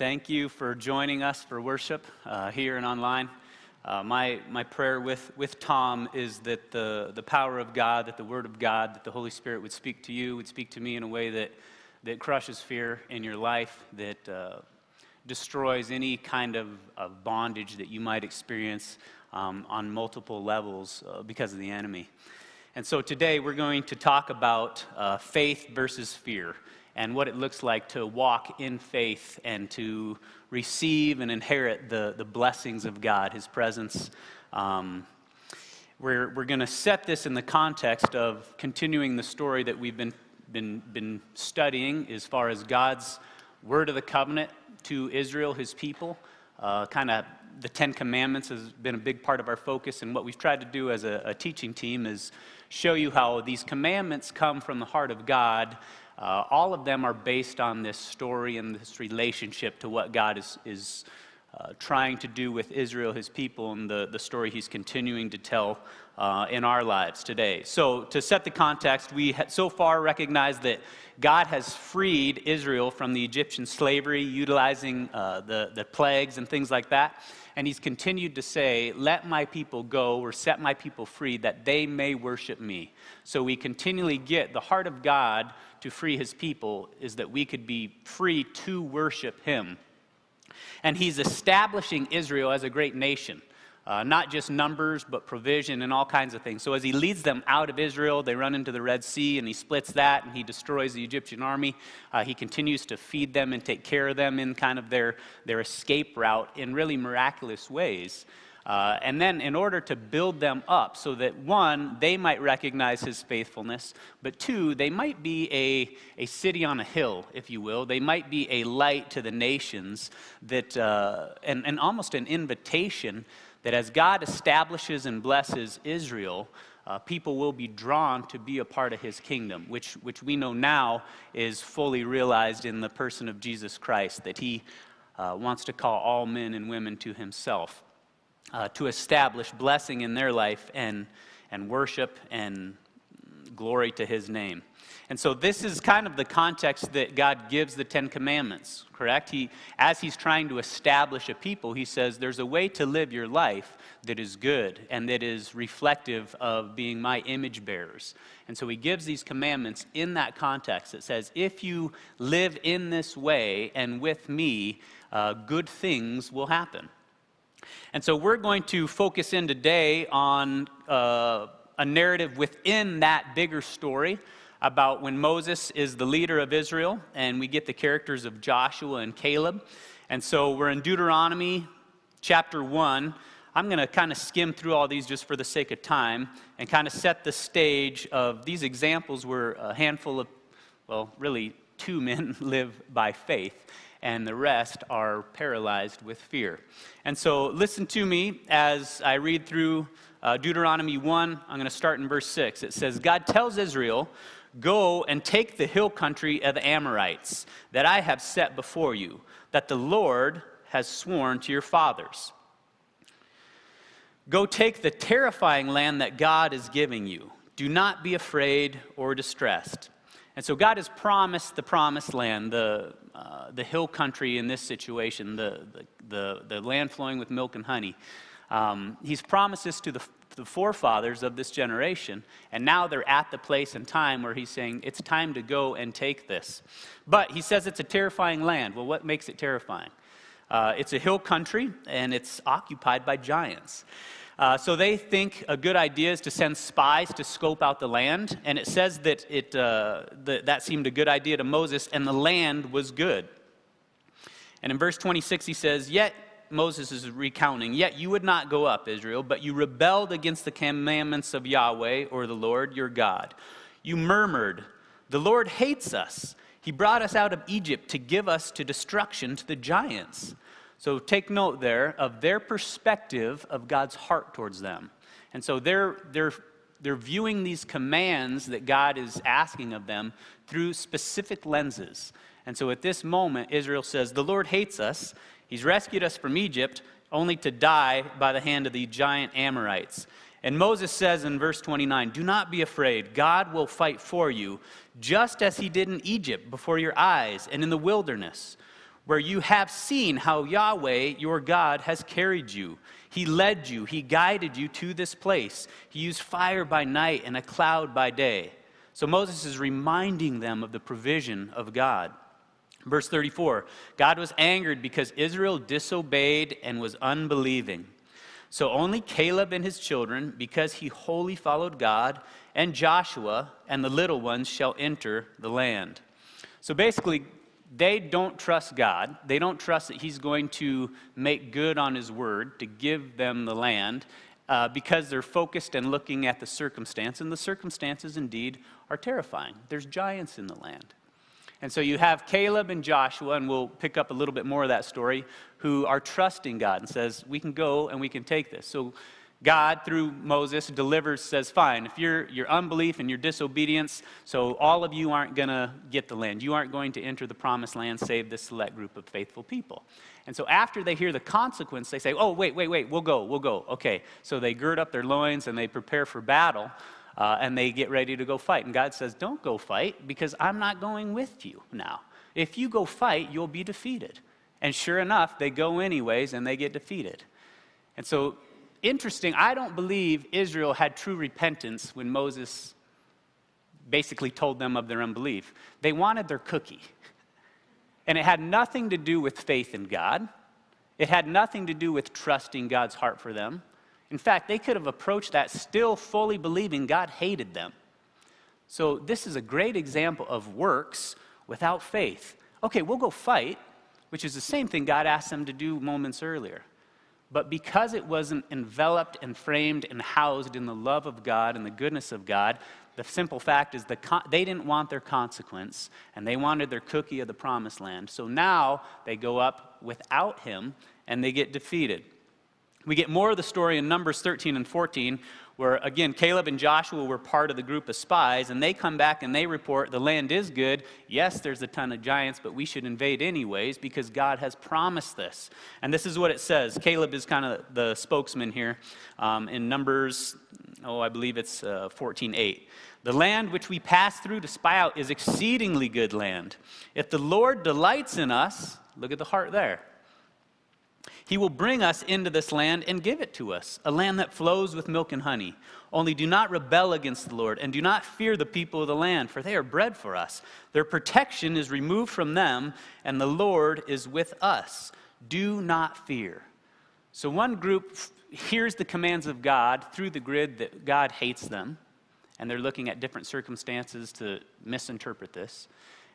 Thank you for joining us for worship uh, here and online. Uh, my, my prayer with, with Tom is that the, the power of God, that the Word of God, that the Holy Spirit would speak to you, would speak to me in a way that, that crushes fear in your life, that uh, destroys any kind of, of bondage that you might experience um, on multiple levels uh, because of the enemy. And so today we're going to talk about uh, faith versus fear and what it looks like to walk in faith and to receive and inherit the, the blessings of God, His presence. Um, we're we're going to set this in the context of continuing the story that we've been, been, been studying as far as God's word of the covenant to Israel, His people. Uh, kind of the Ten Commandments has been a big part of our focus, and what we've tried to do as a, a teaching team is show you how these commandments come from the heart of God uh, all of them are based on this story and this relationship to what God is, is uh, trying to do with Israel, his people, and the, the story he's continuing to tell uh, in our lives today. So, to set the context, we so far recognize that God has freed Israel from the Egyptian slavery, utilizing uh, the, the plagues and things like that. And he's continued to say, Let my people go or set my people free that they may worship me. So we continually get the heart of God to free his people is that we could be free to worship him. And he's establishing Israel as a great nation. Uh, not just numbers, but provision and all kinds of things. So, as he leads them out of Israel, they run into the Red Sea and he splits that and he destroys the Egyptian army. Uh, he continues to feed them and take care of them in kind of their, their escape route in really miraculous ways. Uh, and then, in order to build them up, so that one, they might recognize his faithfulness, but two, they might be a, a city on a hill, if you will. They might be a light to the nations, that, uh, and, and almost an invitation that as God establishes and blesses Israel, uh, people will be drawn to be a part of his kingdom, which, which we know now is fully realized in the person of Jesus Christ, that he uh, wants to call all men and women to himself uh, to establish blessing in their life and, and worship and glory to his name. And so this is kind of the context that God gives the 10 commandments, correct? He as he's trying to establish a people, he says there's a way to live your life that is good and that is reflective of being my image bearers. And so he gives these commandments in that context. It says if you live in this way and with me, uh, good things will happen. And so we're going to focus in today on uh, a narrative within that bigger story about when Moses is the leader of Israel, and we get the characters of Joshua and Caleb. And so we're in Deuteronomy chapter 1. I'm going to kind of skim through all these just for the sake of time and kind of set the stage of these examples where a handful of, well, really two men live by faith and the rest are paralyzed with fear. And so, listen to me as I read through uh, Deuteronomy 1. I'm going to start in verse 6. It says, God tells Israel, Go and take the hill country of the Amorites that I have set before you, that the Lord has sworn to your fathers. Go take the terrifying land that God is giving you. Do not be afraid or distressed. And so God has promised the promised land, the, uh, the hill country in this situation, the, the, the, the land flowing with milk and honey. Um, he's promised this to the, the forefathers of this generation, and now they're at the place and time where he's saying, it's time to go and take this. But he says it's a terrifying land. Well, what makes it terrifying? Uh, it's a hill country, and it's occupied by giants. Uh, so they think a good idea is to send spies to scope out the land. And it says that it, uh, the, that seemed a good idea to Moses, and the land was good. And in verse 26, he says, Yet, Moses is recounting, Yet you would not go up, Israel, but you rebelled against the commandments of Yahweh, or the Lord your God. You murmured, The Lord hates us. He brought us out of Egypt to give us to destruction to the giants. So take note there of their perspective of God's heart towards them. And so they're, they're, they're viewing these commands that God is asking of them through specific lenses. And so at this moment, Israel says, The Lord hates us. He's rescued us from Egypt only to die by the hand of the giant Amorites. And Moses says in verse 29 Do not be afraid. God will fight for you, just as he did in Egypt before your eyes and in the wilderness. Where you have seen how Yahweh, your God, has carried you. He led you, He guided you to this place. He used fire by night and a cloud by day. So Moses is reminding them of the provision of God. Verse 34 God was angered because Israel disobeyed and was unbelieving. So only Caleb and his children, because he wholly followed God, and Joshua and the little ones shall enter the land. So basically, they don't trust God. They don't trust that He's going to make good on His word to give them the land uh, because they're focused and looking at the circumstance. And the circumstances indeed are terrifying. There's giants in the land. And so you have Caleb and Joshua, and we'll pick up a little bit more of that story, who are trusting God and says, We can go and we can take this. So God, through Moses, delivers, says, Fine, if you're your unbelief and your disobedience, so all of you aren't going to get the land. You aren't going to enter the promised land, save this select group of faithful people. And so after they hear the consequence, they say, Oh, wait, wait, wait, we'll go, we'll go. Okay. So they gird up their loins and they prepare for battle uh, and they get ready to go fight. And God says, Don't go fight because I'm not going with you now. If you go fight, you'll be defeated. And sure enough, they go anyways and they get defeated. And so, interesting, I don't believe Israel had true repentance when Moses basically told them of their unbelief. They wanted their cookie. And it had nothing to do with faith in God. It had nothing to do with trusting God's heart for them. In fact, they could have approached that still fully believing God hated them. So, this is a great example of works without faith. Okay, we'll go fight, which is the same thing God asked them to do moments earlier. But because it wasn't enveloped and framed and housed in the love of God and the goodness of God, the simple fact is the con- they didn't want their consequence and they wanted their cookie of the promised land. So now they go up without him and they get defeated. We get more of the story in Numbers 13 and 14, where again, Caleb and Joshua were part of the group of spies, and they come back and they report the land is good. Yes, there's a ton of giants, but we should invade anyways because God has promised this. And this is what it says. Caleb is kind of the spokesman here um, in Numbers, oh, I believe it's uh, 14 8. The land which we pass through to spy out is exceedingly good land. If the Lord delights in us, look at the heart there he will bring us into this land and give it to us, a land that flows with milk and honey. Only do not rebel against the Lord, and do not fear the people of the land, for they are bread for us. Their protection is removed from them, and the Lord is with us. Do not fear. So, one group hears the commands of God through the grid that God hates them, and they're looking at different circumstances to misinterpret this.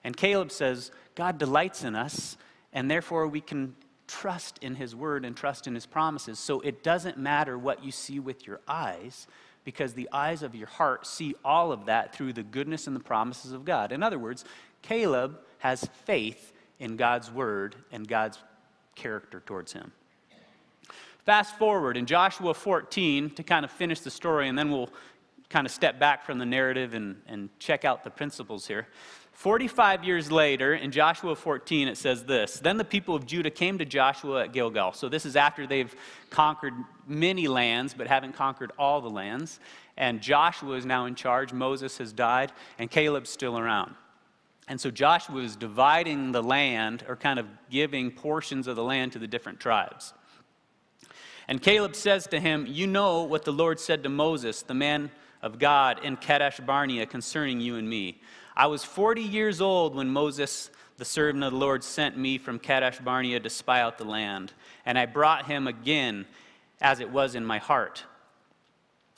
And Caleb says, God delights in us, and therefore we can trust in His Word and trust in His promises. So it doesn't matter what you see with your eyes, because the eyes of your heart see all of that through the goodness and the promises of God. In other words, Caleb has faith in God's Word and God's character towards him. Fast forward in Joshua 14 to kind of finish the story, and then we'll kind of step back from the narrative and, and check out the principles here. 45 years later, in Joshua 14, it says this Then the people of Judah came to Joshua at Gilgal. So this is after they've conquered many lands, but haven't conquered all the lands. And Joshua is now in charge. Moses has died, and Caleb's still around. And so Joshua is dividing the land, or kind of giving portions of the land to the different tribes. And Caleb says to him, You know what the Lord said to Moses, the man of God, in Kadesh Barnea concerning you and me. I was 40 years old when Moses, the servant of the Lord, sent me from Kadesh Barnea to spy out the land, and I brought him again as it was in my heart.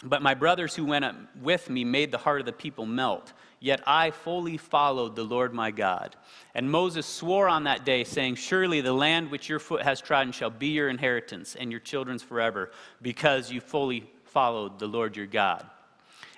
But my brothers who went with me made the heart of the people melt. Yet I fully followed the Lord my God. And Moses swore on that day, saying, Surely the land which your foot has trodden shall be your inheritance and your children's forever, because you fully followed the Lord your God.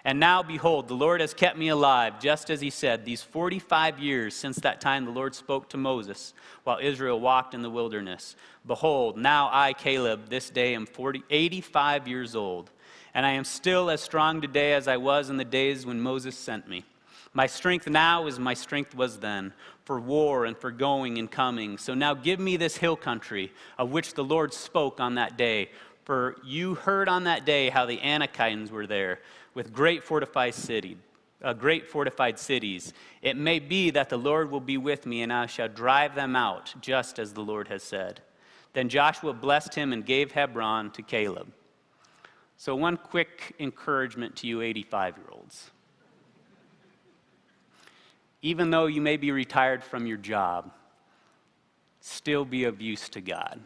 And now, behold, the Lord has kept me alive, just as he said, these 45 years since that time the Lord spoke to Moses while Israel walked in the wilderness. Behold, now I, Caleb, this day am 40, 85 years old, and I am still as strong today as I was in the days when Moses sent me. My strength now is my strength was then, for war and for going and coming. So now give me this hill country of which the Lord spoke on that day. For you heard on that day how the Anakites were there with great fortified city. uh, great fortified cities. It may be that the Lord will be with me, and I shall drive them out, just as the Lord has said. Then Joshua blessed him and gave Hebron to Caleb. So, one quick encouragement to you 85 year olds. Even though you may be retired from your job, still be of use to God.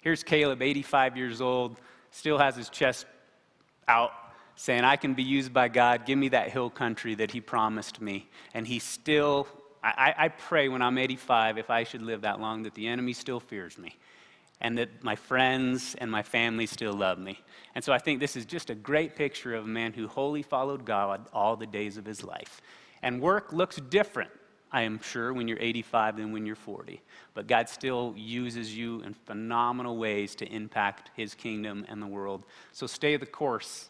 Here's Caleb, 85 years old, still has his chest out, saying, I can be used by God. Give me that hill country that he promised me. And he still, I, I pray when I'm 85, if I should live that long, that the enemy still fears me and that my friends and my family still love me. And so I think this is just a great picture of a man who wholly followed God all the days of his life. And work looks different, I am sure, when you're 85 than when you're 40. But God still uses you in phenomenal ways to impact his kingdom and the world. So stay the course,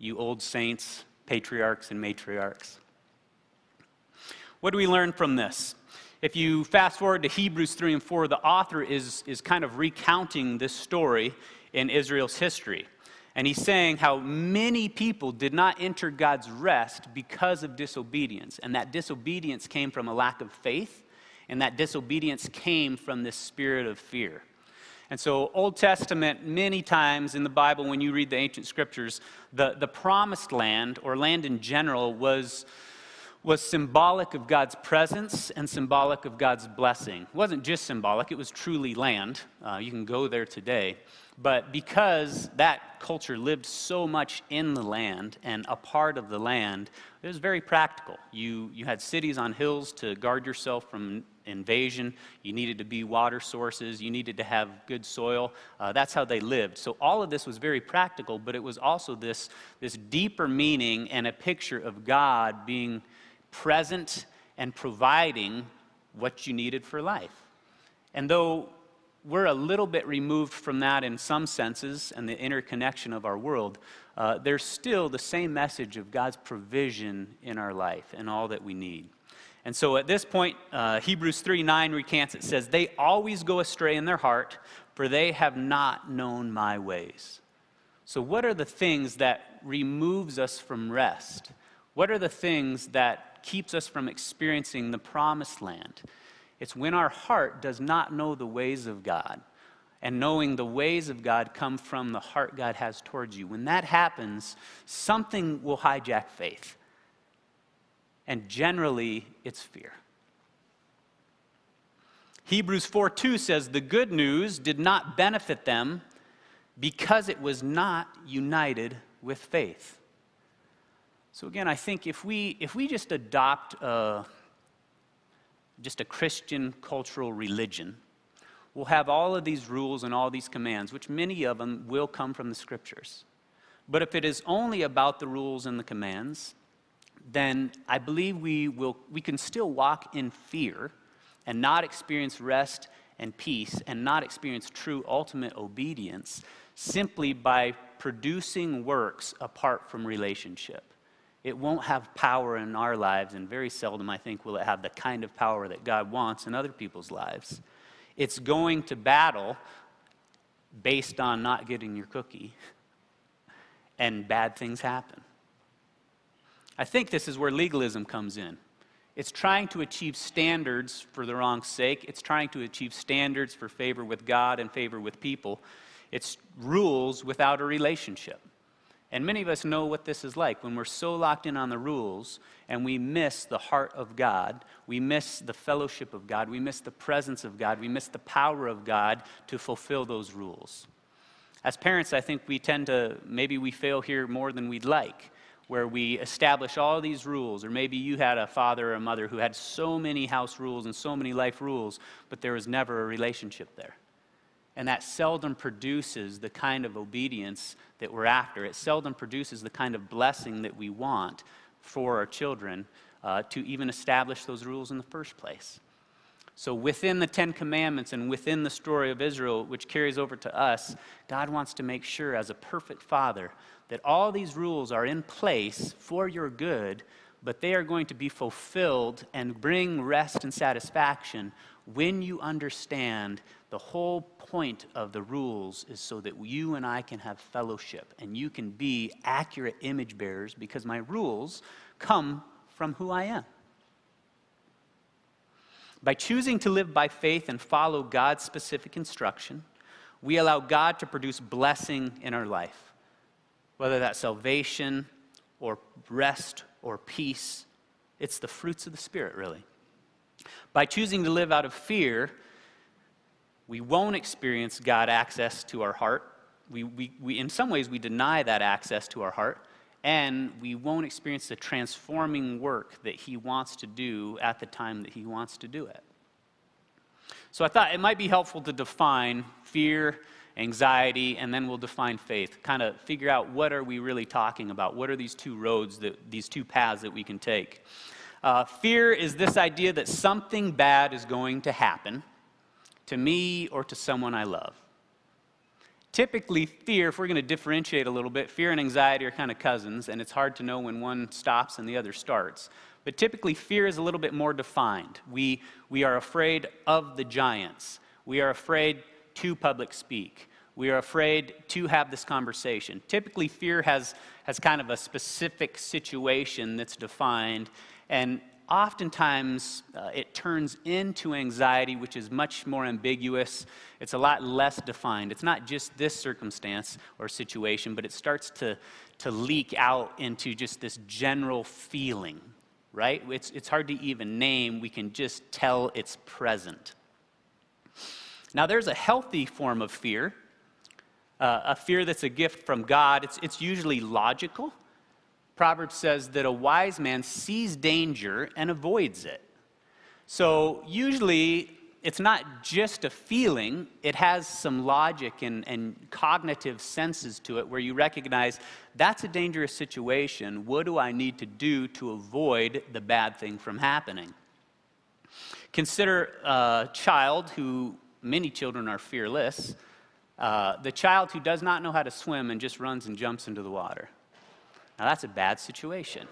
you old saints, patriarchs, and matriarchs. What do we learn from this? If you fast forward to Hebrews 3 and 4, the author is, is kind of recounting this story in Israel's history. And he's saying how many people did not enter God's rest because of disobedience. And that disobedience came from a lack of faith, and that disobedience came from this spirit of fear. And so, Old Testament, many times in the Bible, when you read the ancient scriptures, the, the promised land, or land in general, was was symbolic of God's presence and symbolic of God's blessing. It wasn't just symbolic, it was truly land. Uh, you can go there today. But because that culture lived so much in the land and a part of the land, it was very practical. You, you had cities on hills to guard yourself from invasion. You needed to be water sources. You needed to have good soil. Uh, that's how they lived. So all of this was very practical, but it was also this, this deeper meaning and a picture of God being present and providing what you needed for life. And though we're a little bit removed from that in some senses and the interconnection of our world, uh, there's still the same message of God's provision in our life and all that we need. And so at this point, uh, Hebrews 3 9 recants it says, They always go astray in their heart, for they have not known my ways. So, what are the things that removes us from rest? What are the things that keeps us from experiencing the promised land. It's when our heart does not know the ways of God. And knowing the ways of God come from the heart God has towards you. When that happens, something will hijack faith. And generally, it's fear. Hebrews 4 2 says, The good news did not benefit them because it was not united with faith. So again, I think if we, if we just adopt a, just a Christian cultural religion, we'll have all of these rules and all these commands, which many of them will come from the scriptures. But if it is only about the rules and the commands, then I believe we, will, we can still walk in fear and not experience rest and peace and not experience true ultimate obedience simply by producing works apart from relationship it won't have power in our lives, and very seldom, I think, will it have the kind of power that God wants in other people's lives. It's going to battle based on not getting your cookie, and bad things happen. I think this is where legalism comes in. It's trying to achieve standards for the wrong sake. It's trying to achieve standards for favor with God and favor with people. It's rules without a relationship. And many of us know what this is like when we're so locked in on the rules and we miss the heart of God, we miss the fellowship of God, we miss the presence of God, we miss the power of God to fulfill those rules. As parents, I think we tend to, maybe we fail here more than we'd like, where we establish all these rules, or maybe you had a father or a mother who had so many house rules and so many life rules, but there was never a relationship there. And that seldom produces the kind of obedience that we're after. It seldom produces the kind of blessing that we want for our children uh, to even establish those rules in the first place. So, within the Ten Commandments and within the story of Israel, which carries over to us, God wants to make sure, as a perfect father, that all these rules are in place for your good, but they are going to be fulfilled and bring rest and satisfaction when you understand the whole point of the rules is so that you and I can have fellowship and you can be accurate image bearers because my rules come from who I am. By choosing to live by faith and follow God's specific instruction, we allow God to produce blessing in our life, whether that's salvation or rest or peace. It's the fruits of the Spirit, really. By choosing to live out of fear, we won't experience God access to our heart. We, we, we, in some ways, we deny that access to our heart, and we won't experience the transforming work that He wants to do at the time that He wants to do it. So I thought it might be helpful to define fear, anxiety, and then we'll define faith. Kind of figure out what are we really talking about? What are these two roads, that, these two paths that we can take? Uh, fear is this idea that something bad is going to happen to me or to someone I love. Typically, fear, if we're going to differentiate a little bit, fear and anxiety are kind of cousins, and it's hard to know when one stops and the other starts. But typically, fear is a little bit more defined. We, we are afraid of the giants. We are afraid to public speak. We are afraid to have this conversation. Typically, fear has, has kind of a specific situation that's defined, and oftentimes uh, it turns into anxiety, which is much more ambiguous. It's a lot less defined. It's not just this circumstance or situation, but it starts to, to leak out into just this general feeling, right? It's, it's hard to even name. We can just tell it's present. Now, there's a healthy form of fear, uh, a fear that's a gift from God. It's, it's usually logical. Proverbs says that a wise man sees danger and avoids it. So, usually, it's not just a feeling, it has some logic and, and cognitive senses to it where you recognize that's a dangerous situation. What do I need to do to avoid the bad thing from happening? Consider a child who, many children are fearless, uh, the child who does not know how to swim and just runs and jumps into the water. Now, that's a bad situation.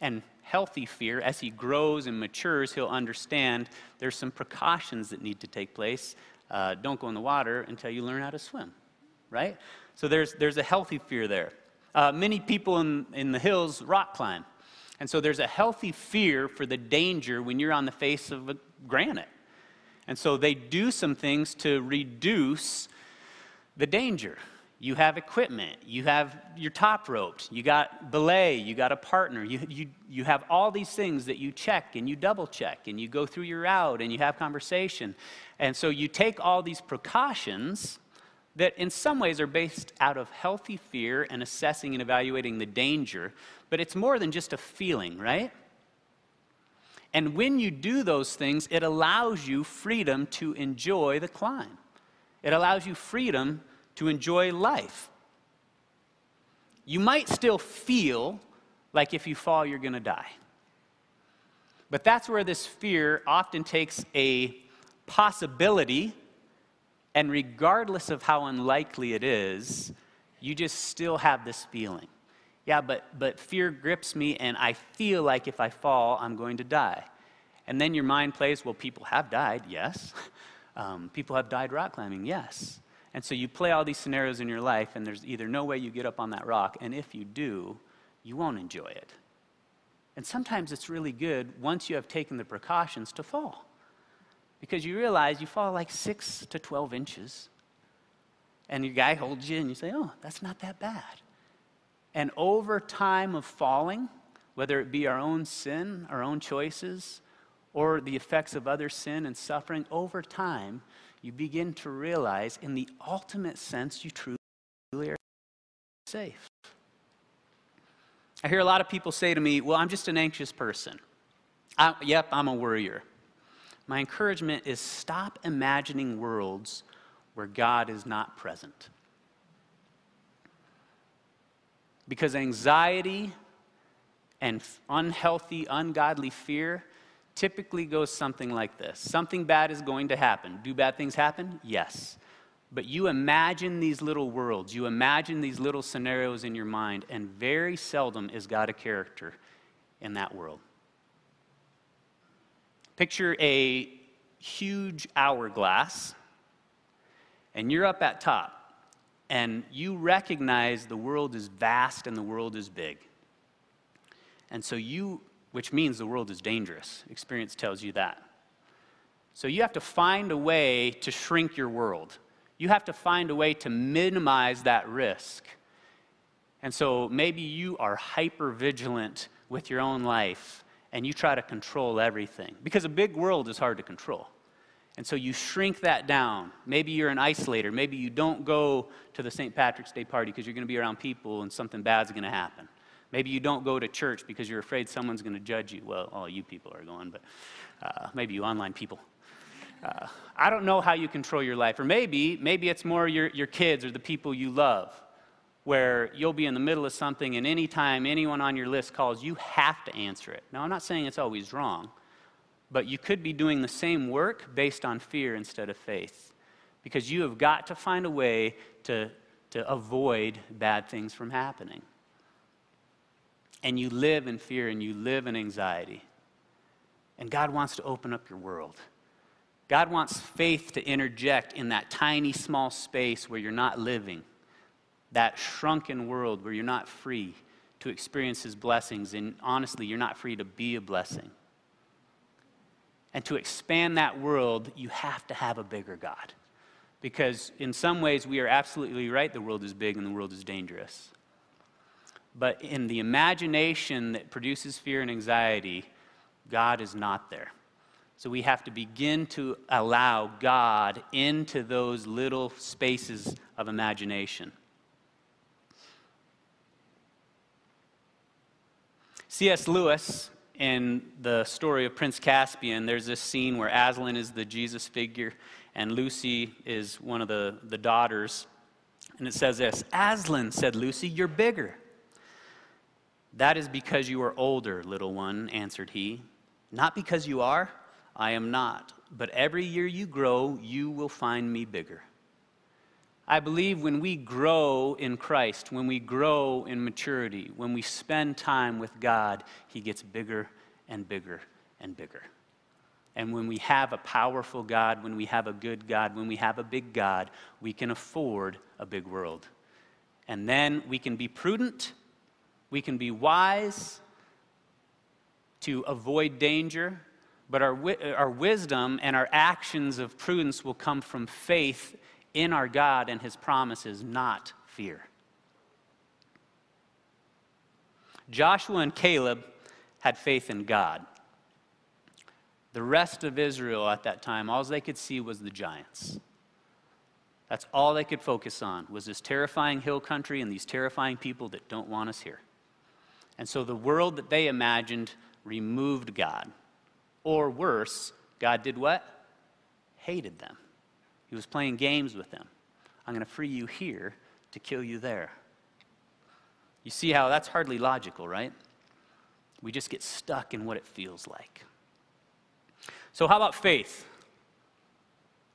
And healthy fear, as he grows and matures, he'll understand there's some precautions that need to take place. Uh, don't go in the water until you learn how to swim, right? So there's, there's a healthy fear there. Uh, many people in, in the hills rock climb. And so there's a healthy fear for the danger when you're on the face of a granite. And so they do some things to reduce the danger you have equipment, you have your top ropes, you got belay, you got a partner, you, you, you have all these things that you check and you double check and you go through your route and you have conversation. And so you take all these precautions that in some ways are based out of healthy fear and assessing and evaluating the danger, but it's more than just a feeling, right? And when you do those things, it allows you freedom to enjoy the climb. It allows you freedom to enjoy life. You might still feel like if you fall, you're going to die. But that's where this fear often takes a possibility, and regardless of how unlikely it is, you just still have this feeling. Yeah, but, but fear grips me, and I feel like if I fall, I'm going to die. And then your mind plays, well, people have died, yes. Um, people have died rock climbing, yes. And so you play all these scenarios in your life, and there's either no way you get up on that rock, and if you do, you won't enjoy it. And sometimes it's really good once you have taken the precautions to fall. Because you realize you fall like six to 12 inches, and your guy holds you, and you say, oh, that's not that bad. And over time of falling, whether it be our own sin, our own choices, or the effects of other sin and suffering, over time, you begin to realize, in the ultimate sense, you truly are safe. I hear a lot of people say to me, Well, I'm just an anxious person. I, yep, I'm a worrier. My encouragement is stop imagining worlds where God is not present. Because anxiety and unhealthy, ungodly fear typically goes something like this Something bad is going to happen. Do bad things happen? Yes. But you imagine these little worlds, you imagine these little scenarios in your mind, and very seldom is God a character in that world. Picture a huge hourglass, and you're up at top, and you recognize the world is vast and the world is big. And so you, which means the world is dangerous. Experience tells you that. So you have to find a way to shrink your world. You have to find a way to minimize that risk. And so maybe you are hyper vigilant with your own life and you try to control everything because a big world is hard to control. And so you shrink that down. Maybe you're an isolator. Maybe you don't go to the St. Patrick's Day party because you're going to be around people and something bad's going to happen. Maybe you don't go to church because you're afraid someone's going to judge you. Well, all you people are going, but uh, maybe you online people. Uh, I don't know how you control your life. Or maybe, maybe it's more your, your kids or the people you love, where you'll be in the middle of something and anytime anyone on your list calls, you have to answer it. Now, I'm not saying it's always wrong, but you could be doing the same work based on fear instead of faith. Because you have got to find a way to, to avoid bad things from happening. And you live in fear and you live in anxiety. And God wants to open up your world. God wants faith to interject in that tiny, small space where you're not living, that shrunken world where you're not free to experience His blessings. And honestly, you're not free to be a blessing. And to expand that world, you have to have a bigger God. Because in some ways, we are absolutely right the world is big and the world is dangerous. But in the imagination that produces fear and anxiety, God is not there. So we have to begin to allow God into those little spaces of imagination. C.S. Lewis, in the story of Prince Caspian, there's this scene where Aslan is the Jesus figure and Lucy is one of the, the daughters. And it says this Aslan, said Lucy, you're bigger. That is because you are older, little one, answered he. Not because you are I am not. But every year you grow, you will find me bigger. I believe when we grow in Christ, when we grow in maturity, when we spend time with God, He gets bigger and bigger and bigger. And when we have a powerful God, when we have a good God, when we have a big God, we can afford a big world. And then we can be prudent, we can be wise to avoid danger, but our, our wisdom and our actions of prudence will come from faith in our God and his promises, not fear. Joshua and Caleb had faith in God. The rest of Israel at that time, all they could see was the giants. That's all they could focus on was this terrifying hill country and these terrifying people that don't want us here. And so the world that they imagined removed God. Or worse, God did what? Hated them. He was playing games with them. I'm going to free you here to kill you there. You see how that's hardly logical, right? We just get stuck in what it feels like. So, how about faith?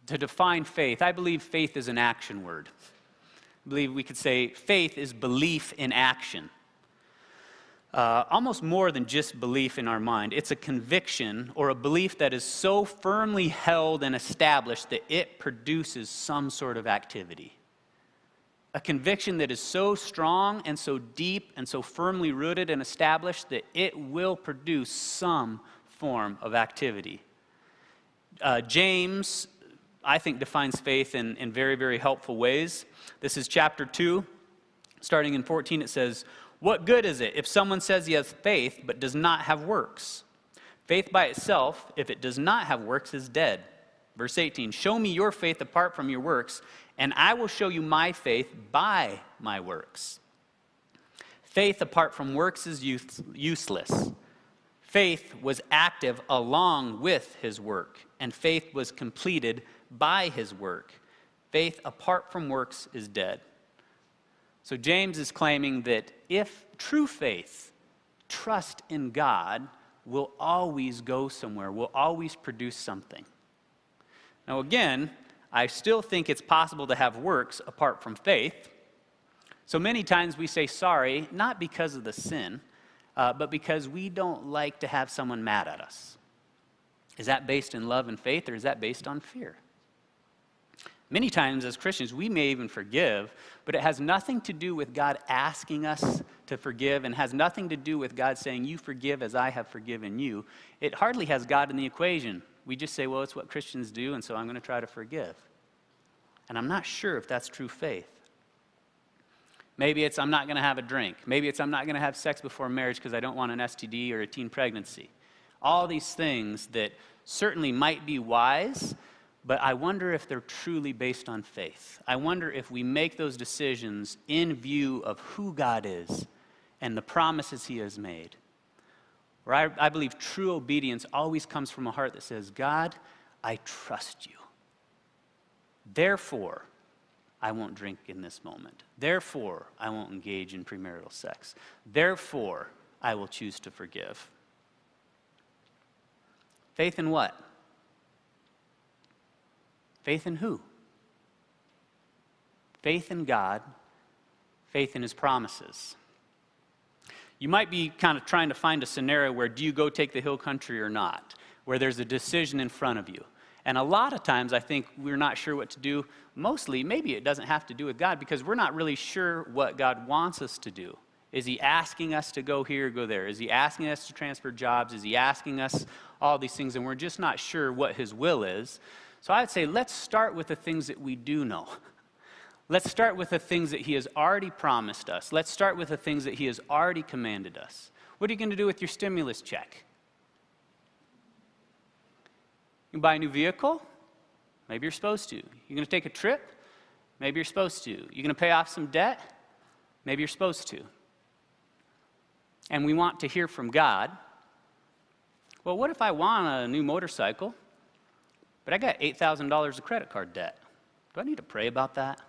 To define faith, I believe faith is an action word. I believe we could say faith is belief in action uh, almost more than just belief in our mind. It's a conviction or a belief that is so firmly held and established that it produces some sort of activity. A conviction that is so strong and so deep and so firmly rooted and established that it will produce some form of activity. Uh, James, I think, defines faith in, in very, very helpful ways. This is chapter 2. Starting in 14, it says, what good is it if someone says he has faith but does not have works? Faith by itself, if it does not have works, is dead. Verse 18 Show me your faith apart from your works, and I will show you my faith by my works. Faith apart from works is useless. Faith was active along with his work, and faith was completed by his work. Faith apart from works is dead. So James is claiming that if true faith, trust in God, will always go somewhere, will always produce something. Now, again, I still think it's possible to have works apart from faith. So many times we say sorry, not because of the sin, uh, but because we don't like to have someone mad at us. Is that based in love and faith, or is that based on fear? Many times as Christians, we may even forgive, but it has nothing to do with God asking us to forgive and has nothing to do with God saying, You forgive as I have forgiven you. It hardly has God in the equation. We just say, Well, it's what Christians do, and so I'm going to try to forgive. And I'm not sure if that's true faith. Maybe it's I'm not going to have a drink. Maybe it's I'm not going to have sex before marriage because I don't want an STD or a teen pregnancy. All these things that certainly might be wise, but I wonder if they're truly based on faith. I wonder if we make those decisions in view of who God is and the promises He has made. Where I, I believe true obedience always comes from a heart that says, God, I trust you. Therefore, I won't drink in this moment. Therefore, I won't engage in premarital sex. Therefore, I will choose to forgive. Faith in what? Faith in who? Faith in God, faith in His promises. You might be kind of trying to find a scenario where do you go take the hill country or not, where there's a decision in front of you. And a lot of times I think we're not sure what to do. Mostly, maybe it doesn't have to do with God because we're not really sure what God wants us to do. Is He asking us to go here, or go there? Is He asking us to transfer jobs? Is He asking us all these things? And we're just not sure what His will is. So I'd say let's start with the things that we do know. Let's start with the things that He has already promised us. Let's start with the things that He has already commanded us. What are you going to do with your stimulus check? You can buy a new vehicle? Maybe you're supposed to. You're going to take a trip? Maybe you're supposed to. You're going to pay off some debt? Maybe you're supposed to. And we want to hear from God. Well, what if I want a new motorcycle, but I got $8,000 of credit card debt? Do I need to pray about that?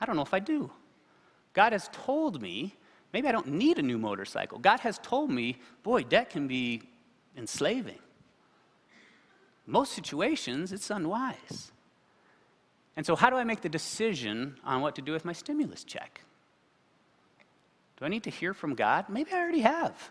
I don't know if I do. God has told me maybe I don't need a new motorcycle. God has told me, boy, debt can be enslaving most situations, it's unwise. And so, how do I make the decision on what to do with my stimulus check? Do I need to hear from God? Maybe I already have.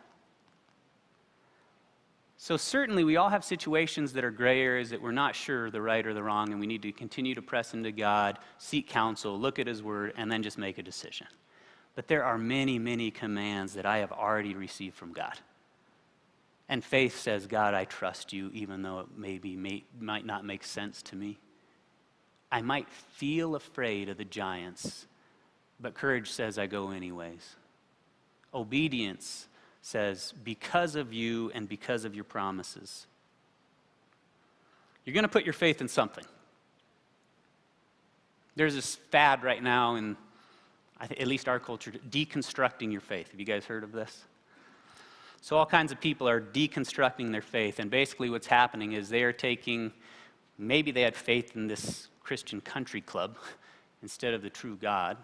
So, certainly, we all have situations that are gray areas that we're not sure the right or the wrong, and we need to continue to press into God, seek counsel, look at His Word, and then just make a decision. But there are many, many commands that I have already received from God. And faith says, God, I trust you, even though it maybe may, might not make sense to me. I might feel afraid of the giants, but courage says, I go anyways. Obedience says, because of you and because of your promises. You're going to put your faith in something. There's this fad right now in, at least our culture, deconstructing your faith. Have you guys heard of this? So, all kinds of people are deconstructing their faith. And basically, what's happening is they are taking, maybe they had faith in this Christian country club instead of the true God.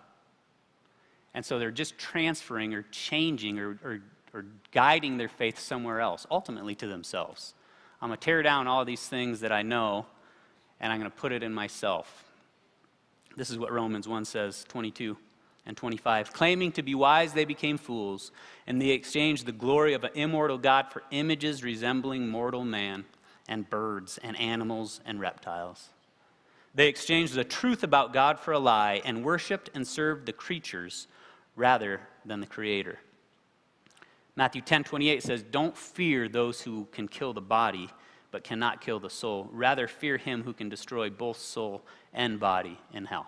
And so they're just transferring or changing or, or, or guiding their faith somewhere else, ultimately to themselves. I'm going to tear down all these things that I know, and I'm going to put it in myself. This is what Romans 1 says, 22 and 25. Claiming to be wise, they became fools, and they exchanged the glory of an immortal God for images resembling mortal man and birds and animals and reptiles. They exchanged the truth about God for a lie and worshiped and served the creatures rather than the Creator. Matthew 10 28 says, Don't fear those who can kill the body, but cannot kill the soul. Rather, fear him who can destroy both soul and body in hell.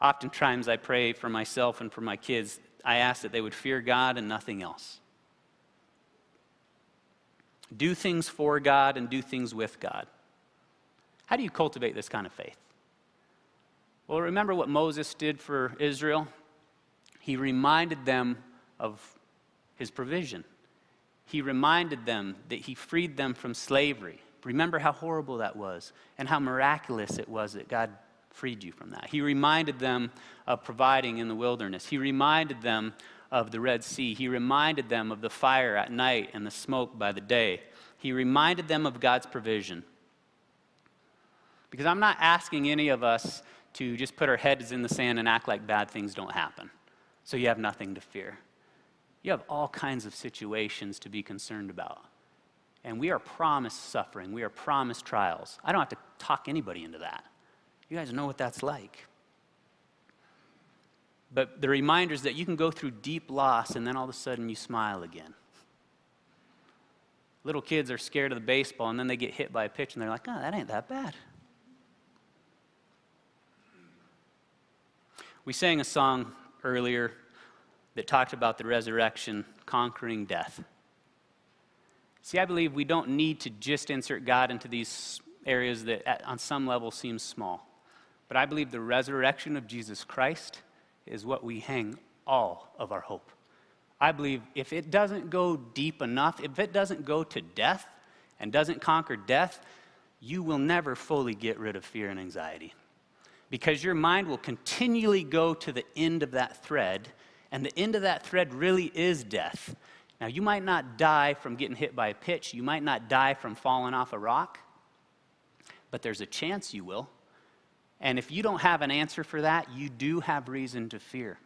Oftentimes, I pray for myself and for my kids. I ask that they would fear God and nothing else. Do things for God and do things with God. How do you cultivate this kind of faith? Well, remember what Moses did for Israel? He reminded them of his provision. He reminded them that he freed them from slavery. Remember how horrible that was and how miraculous it was that God freed you from that. He reminded them of providing in the wilderness. He reminded them of the Red Sea. He reminded them of the fire at night and the smoke by the day. He reminded them of God's provision. Because I'm not asking any of us to just put our heads in the sand and act like bad things don't happen. So you have nothing to fear. You have all kinds of situations to be concerned about. And we are promised suffering, we are promised trials. I don't have to talk anybody into that. You guys know what that's like. But the reminder is that you can go through deep loss and then all of a sudden you smile again. Little kids are scared of the baseball and then they get hit by a pitch and they're like, oh, that ain't that bad. We sang a song earlier that talked about the resurrection conquering death. See, I believe we don't need to just insert God into these areas that on some level seem small. But I believe the resurrection of Jesus Christ is what we hang all of our hope. I believe if it doesn't go deep enough, if it doesn't go to death and doesn't conquer death, you will never fully get rid of fear and anxiety. Because your mind will continually go to the end of that thread, and the end of that thread really is death. Now, you might not die from getting hit by a pitch, you might not die from falling off a rock, but there's a chance you will. And if you don't have an answer for that, you do have reason to fear.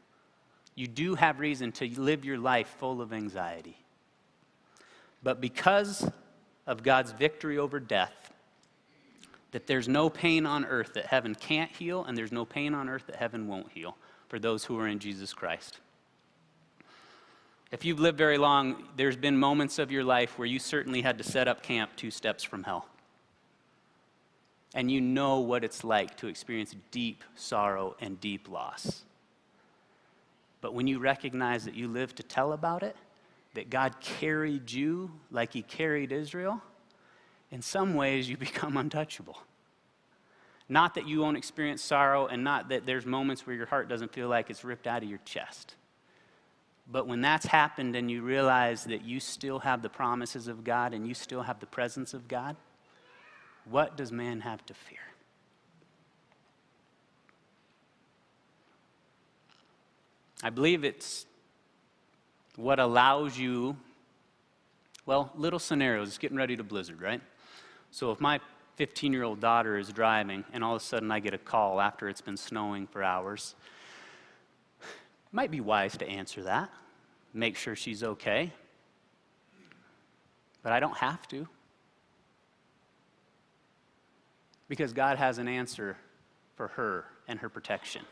You do have reason to live your life full of anxiety. But because of God's victory over death, that there's no pain on earth that heaven can't heal, and there's no pain on earth that heaven won't heal for those who are in Jesus Christ. If you've lived very long, there's been moments of your life where you certainly had to set up camp two steps from hell and you know what it's like to experience deep sorrow and deep loss. But when you recognize that you live to tell about it, that God carried you like He carried Israel, in some ways you become untouchable. Not that you won't experience sorrow, and not that there's moments where your heart doesn't feel like it's ripped out of your chest. But when that's happened and you realize that you still have the promises of God and you still have the presence of God, what does man have to fear? I believe it's what allows you, well, little scenarios. It's getting ready to blizzard, right? So if my 15 year old daughter is driving and all of a sudden I get a call after it's been snowing for hours, might be wise to answer that, make sure she's okay. But I don't have to. because God has an answer for her and her protection.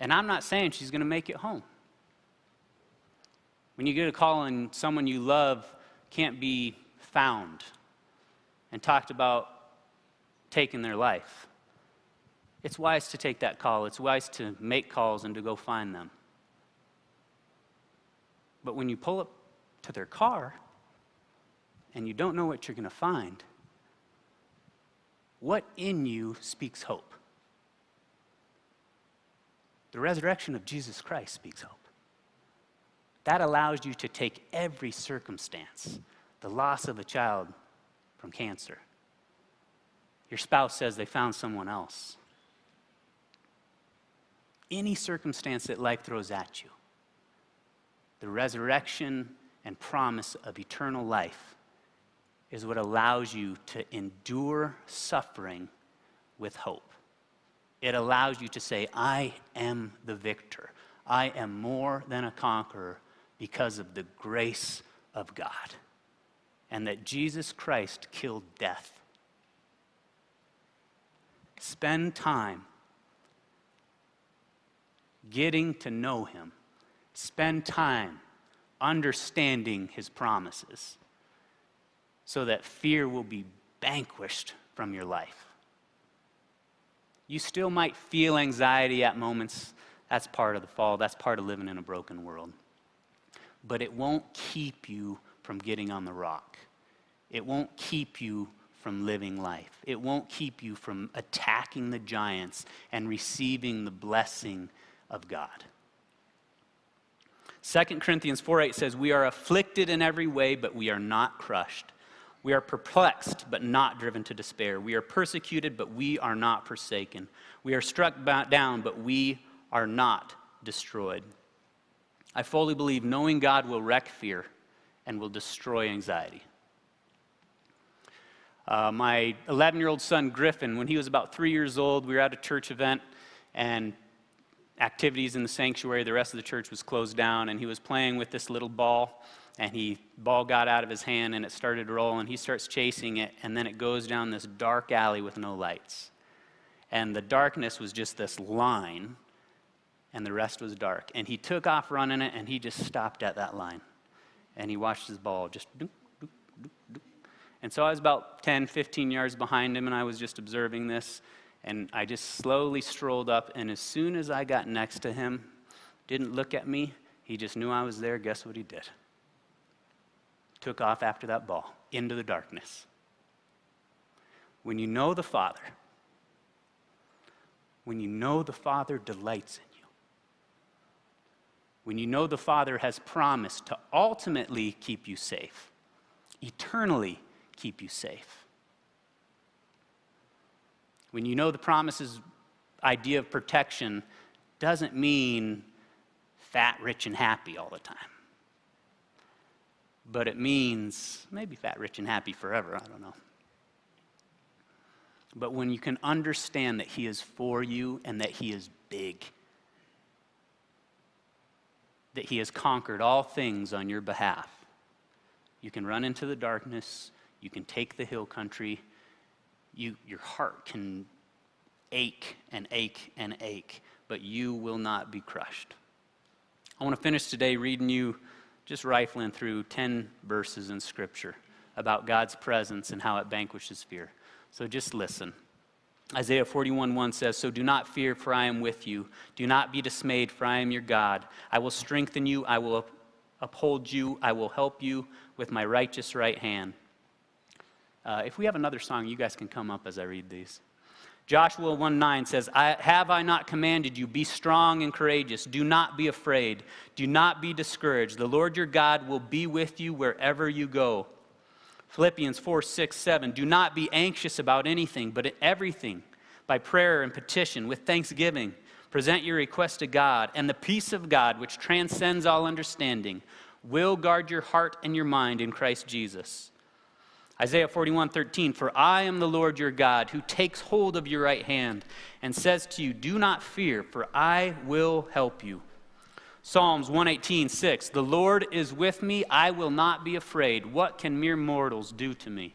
And I'm not saying she's going to make it home. When you get a call and someone you love can't be found and talked about taking their life, it's wise to take that call. It's wise to make calls and to go find them. But when you pull up to their car and you don't know what you're going to find, what in you speaks hope? The resurrection of Jesus Christ speaks hope. That allows you to take every circumstance the loss of a child from cancer, your spouse says they found someone else, any circumstance that life throws at you, the resurrection and promise of eternal life is what allows you to endure suffering with hope. It allows you to say, I am the victor. I am more than a conqueror because of the grace of God. And that Jesus Christ killed death. Spend time getting to know Him. Spend time understanding His promises so that fear will be vanquished from your life. You still might feel anxiety at moments. That's part of the fall, that's part of living in a broken world. But it won't keep you from getting on the rock. It won't keep you from living life. It won't keep you from attacking the giants and receiving the blessing of God. 2 Corinthians 4 8 says, We are afflicted in every way, but we are not crushed. We are perplexed, but not driven to despair. We are persecuted, but we are not forsaken. We are struck down, but we are not destroyed. I fully believe knowing God will wreck fear and will destroy anxiety. Uh, my 11 year old son, Griffin, when he was about three years old, we were at a church event and activities in the sanctuary, the rest of the church was closed down, and he was playing with this little ball and he ball got out of his hand and it started to roll. And He starts chasing it, and then it goes down this dark alley with no lights. And the darkness was just this line, and the rest was dark. And he took off running it, and he just stopped at that line. And he watched his ball just doop, doop, doop, And so I was about 10, 15 yards behind him, and I was just observing this. And I just slowly strolled up, and as soon as I got next to him, didn't look at me, he just knew I was there. Guess what he did? Took off after that ball into the darkness. When you know the Father, when you know the Father delights in you, when you know the Father has promised to ultimately keep you safe, eternally keep you safe, when you know the promise's idea of protection doesn't mean fat, rich, and happy all the time. But it means maybe fat, rich, and happy forever. I don't know. But when you can understand that He is for you and that He is big, that He has conquered all things on your behalf, you can run into the darkness, you can take the hill country, you, your heart can ache and ache and ache, but you will not be crushed. I want to finish today reading you, just rifling through 10 verses in Scripture about God's presence and how it vanquishes fear. So just listen. Isaiah 41 1 says, So do not fear, for I am with you. Do not be dismayed, for I am your God. I will strengthen you, I will uphold you, I will help you with my righteous right hand. Uh, if we have another song, you guys can come up as I read these. Joshua 1 9 says, I, Have I not commanded you? Be strong and courageous. Do not be afraid. Do not be discouraged. The Lord your God will be with you wherever you go. Philippians 4 6 7. Do not be anxious about anything, but everything, by prayer and petition, with thanksgiving, present your request to God, and the peace of God, which transcends all understanding, will guard your heart and your mind in Christ Jesus. Isaiah 41 13, For I am the Lord your God, who takes hold of your right hand and says to you, Do not fear, for I will help you. Psalms 118 6, The Lord is with me, I will not be afraid. What can mere mortals do to me?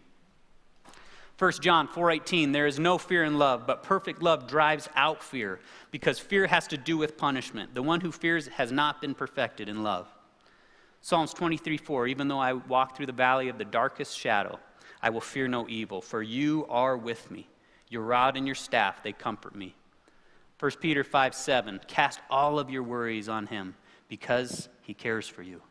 1 John 4:18 There is no fear in love, but perfect love drives out fear, because fear has to do with punishment. The one who fears has not been perfected in love. Psalms 23:4 Even though I walk through the valley of the darkest shadow, I will fear no evil, for you are with me. Your rod and your staff, they comfort me. 1 Peter 5 7, cast all of your worries on him because he cares for you.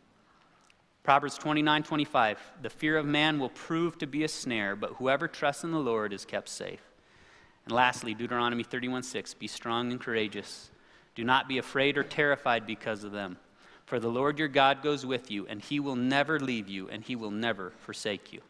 Proverbs 29 25, the fear of man will prove to be a snare, but whoever trusts in the Lord is kept safe. And lastly, Deuteronomy 31 6, be strong and courageous. Do not be afraid or terrified because of them. For the Lord your God goes with you, and he will never leave you, and he will never forsake you.